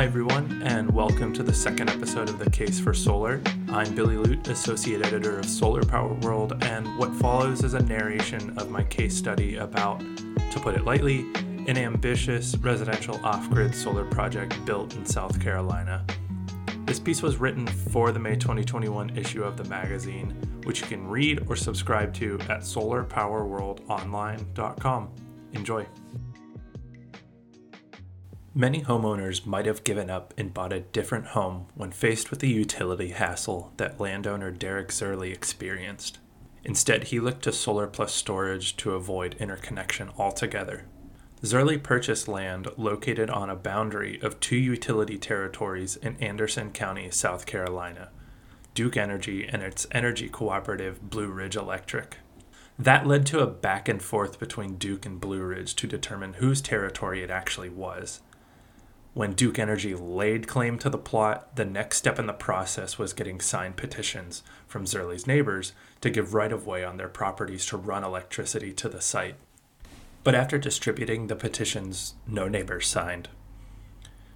Hi, everyone, and welcome to the second episode of The Case for Solar. I'm Billy Ludt, Associate Editor of Solar Power World, and what follows is a narration of my case study about, to put it lightly, an ambitious residential off grid solar project built in South Carolina. This piece was written for the May 2021 issue of the magazine, which you can read or subscribe to at solarpowerworldonline.com. Enjoy. Many homeowners might have given up and bought a different home when faced with the utility hassle that landowner Derek Zerly experienced. Instead, he looked to solar plus storage to avoid interconnection altogether. Zerly purchased land located on a boundary of two utility territories in Anderson County, South Carolina Duke Energy and its energy cooperative Blue Ridge Electric. That led to a back and forth between Duke and Blue Ridge to determine whose territory it actually was. When Duke Energy laid claim to the plot, the next step in the process was getting signed petitions from Zerly's neighbors to give right of way on their properties to run electricity to the site. But after distributing the petitions, no neighbors signed.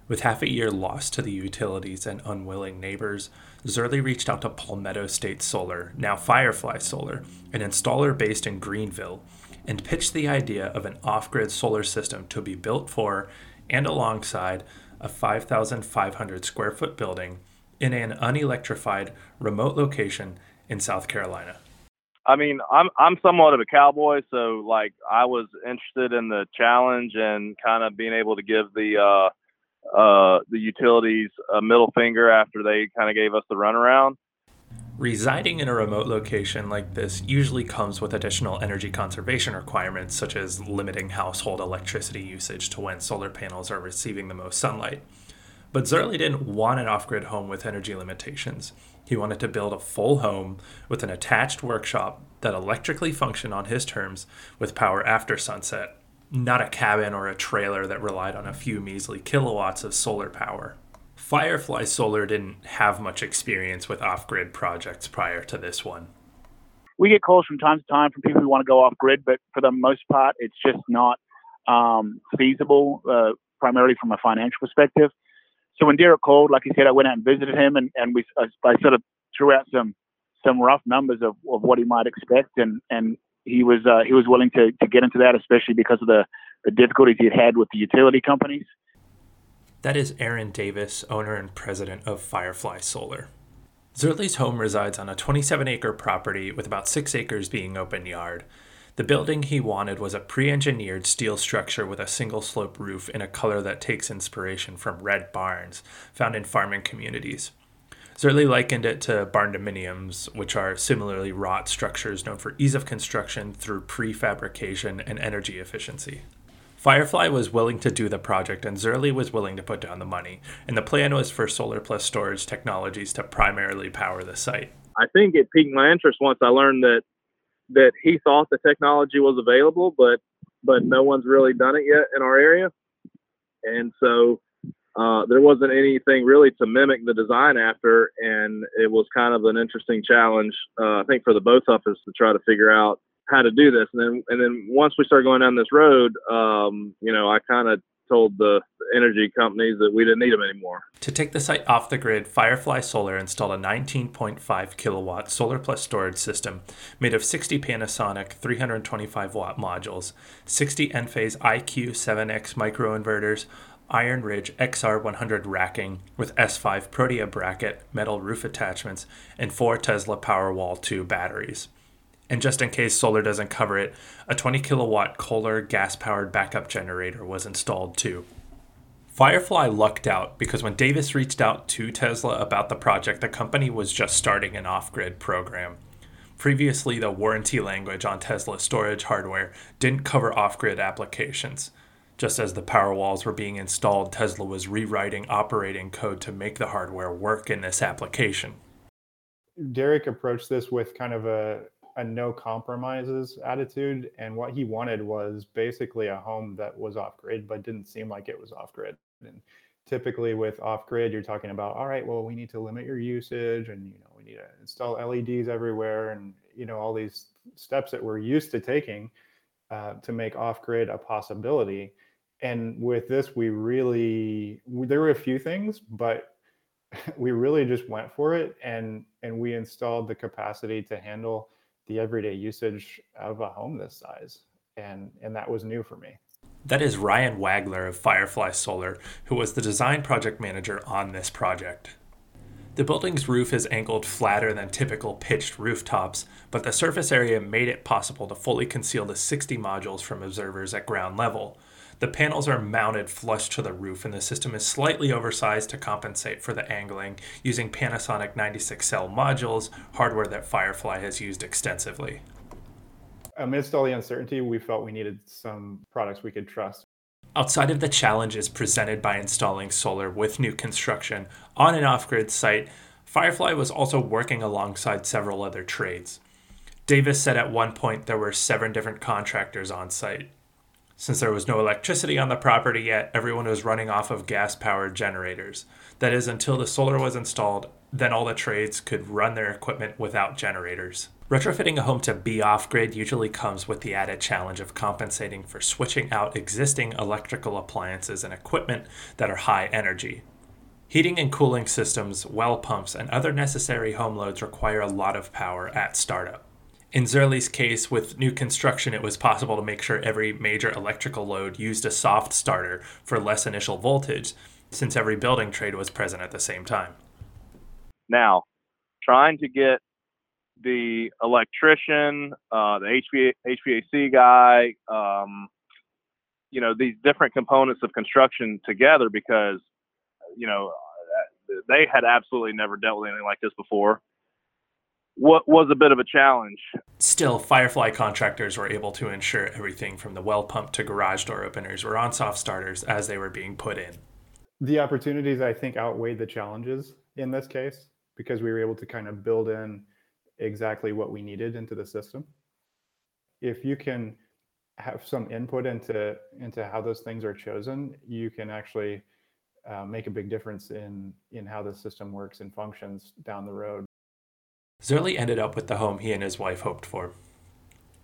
With half a year lost to the utilities and unwilling neighbors, Zerly reached out to Palmetto State Solar, now Firefly Solar, an installer based in Greenville, and pitched the idea of an off grid solar system to be built for and alongside a 5,500 square foot building in an unelectrified remote location in South Carolina. I mean, I'm I'm somewhat of a cowboy, so like I was interested in the challenge and kind of being able to give the uh, uh, the utilities a middle finger after they kind of gave us the runaround. Residing in a remote location like this usually comes with additional energy conservation requirements, such as limiting household electricity usage to when solar panels are receiving the most sunlight. But Zerly didn't want an off grid home with energy limitations. He wanted to build a full home with an attached workshop that electrically functioned on his terms with power after sunset, not a cabin or a trailer that relied on a few measly kilowatts of solar power. Firefly Solar didn't have much experience with off grid projects prior to this one. We get calls from time to time from people who want to go off grid, but for the most part, it's just not um, feasible, uh, primarily from a financial perspective. So when Derek called, like he said, I went out and visited him, and, and we I, I sort of threw out some some rough numbers of, of what he might expect, and and he was uh, he was willing to, to get into that, especially because of the, the difficulties he had had with the utility companies. That is Aaron Davis, owner and president of Firefly Solar. Zerly's home resides on a 27 acre property with about 6 acres being open yard. The building he wanted was a pre engineered steel structure with a single slope roof in a color that takes inspiration from red barns found in farming communities. Zerly likened it to barndominiums, which are similarly wrought structures known for ease of construction through prefabrication and energy efficiency. Firefly was willing to do the project, and Zerly was willing to put down the money. And the plan was for Solar Plus Storage Technologies to primarily power the site. I think it piqued my interest once I learned that that he thought the technology was available, but but no one's really done it yet in our area, and so uh, there wasn't anything really to mimic the design after, and it was kind of an interesting challenge, uh, I think, for the both of us to try to figure out how to do this. And then and then once we started going down this road, um, you know, I kind of told the energy companies that we didn't need them anymore. To take the site off the grid, Firefly Solar installed a 19.5 kilowatt solar plus storage system made of 60 Panasonic 325 watt modules, 60 Enphase IQ7X microinverters, IronRidge XR100 racking with S5 Protea bracket, metal roof attachments, and four Tesla Powerwall 2 batteries. And just in case solar doesn't cover it, a 20 kilowatt Kohler gas powered backup generator was installed too. Firefly lucked out because when Davis reached out to Tesla about the project, the company was just starting an off grid program. Previously, the warranty language on Tesla storage hardware didn't cover off grid applications. Just as the Powerwalls were being installed, Tesla was rewriting operating code to make the hardware work in this application. Derek approached this with kind of a a no compromises attitude and what he wanted was basically a home that was off grid but didn't seem like it was off grid. And typically with off grid you're talking about all right well we need to limit your usage and you know we need to install leds everywhere and you know all these steps that we're used to taking uh, to make off grid a possibility. And with this, we really there were a few things, but we really just went for it and and we installed the capacity to handle the everyday usage of a home this size and and that was new for me. That is ryan wagler of firefly solar who was the design project manager on this project. The building's roof is angled flatter than typical pitched rooftops, but the surface area made it possible to fully conceal the 60 modules from observers at ground level, the panels are mounted flush to the roof, and the system is slightly oversized to compensate for the angling, using Panasonic 96 cell modules, hardware that Firefly has used extensively. Amidst all the uncertainty, we felt we needed some products we could trust. Outside of the challenges presented by installing solar with new construction on an off grid site, Firefly was also working alongside several other trades. Davis said at one point there were seven different contractors on site. Since there was no electricity on the property yet, everyone was running off of gas powered generators. That is, until the solar was installed, then all the trades could run their equipment without generators. Retrofitting a home to be off grid usually comes with the added challenge of compensating for switching out existing electrical appliances and equipment that are high energy. Heating and cooling systems, well pumps, and other necessary home loads require a lot of power at startup. In Zerley's case, with new construction, it was possible to make sure every major electrical load used a soft starter for less initial voltage, since every building trade was present at the same time. Now, trying to get the electrician, uh, the HVA, HVAC guy, um, you know, these different components of construction together because, you know, they had absolutely never dealt with anything like this before what was a bit of a challenge. Still, Firefly contractors were able to ensure everything from the well pump to garage door openers were on soft starters as they were being put in. The opportunities, I think, outweighed the challenges in this case because we were able to kind of build in exactly what we needed into the system. If you can have some input into into how those things are chosen, you can actually uh, make a big difference in in how the system works and functions down the road. Zerley ended up with the home he and his wife hoped for.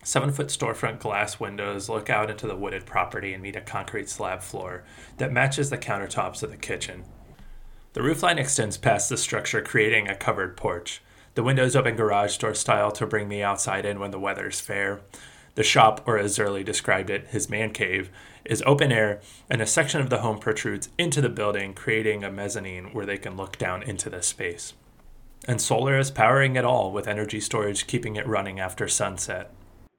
Seven foot storefront glass windows look out into the wooded property and meet a concrete slab floor that matches the countertops of the kitchen. The roofline extends past the structure, creating a covered porch. The windows open garage door style to bring the outside in when the weather's fair. The shop, or as Zerley described it, his man cave, is open air, and a section of the home protrudes into the building, creating a mezzanine where they can look down into the space. And solar is powering it all with energy storage keeping it running after sunset.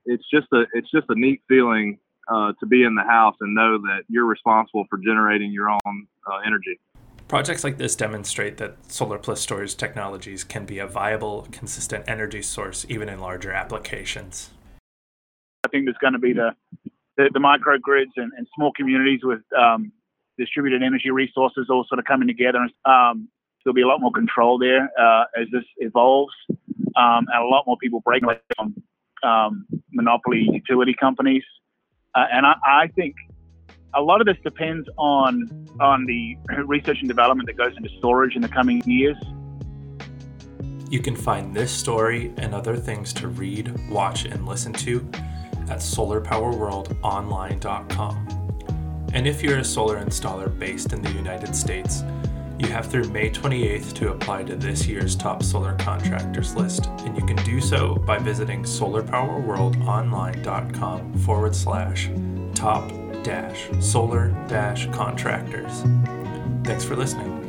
It's just a it's just a neat feeling uh, to be in the house and know that you're responsible for generating your own uh, energy. Projects like this demonstrate that solar plus storage technologies can be a viable, consistent energy source even in larger applications. I think there's going to be the the, the microgrids and, and small communities with um, distributed energy resources all sort of coming together. Um, there'll be a lot more control there uh, as this evolves, um, and a lot more people breaking away from um, monopoly utility companies. Uh, and I, I, think a lot of this depends on on the research and development that goes into storage in the coming years. You can find this story and other things to read, watch, and listen to at solarpowerworldonline.com. And if you're a solar installer based in the United States, you have through May 28th to apply to this year's top solar contractors list, and you can do so by visiting solarpowerworldonline.com forward slash top dash solar dash contractors. Thanks for listening.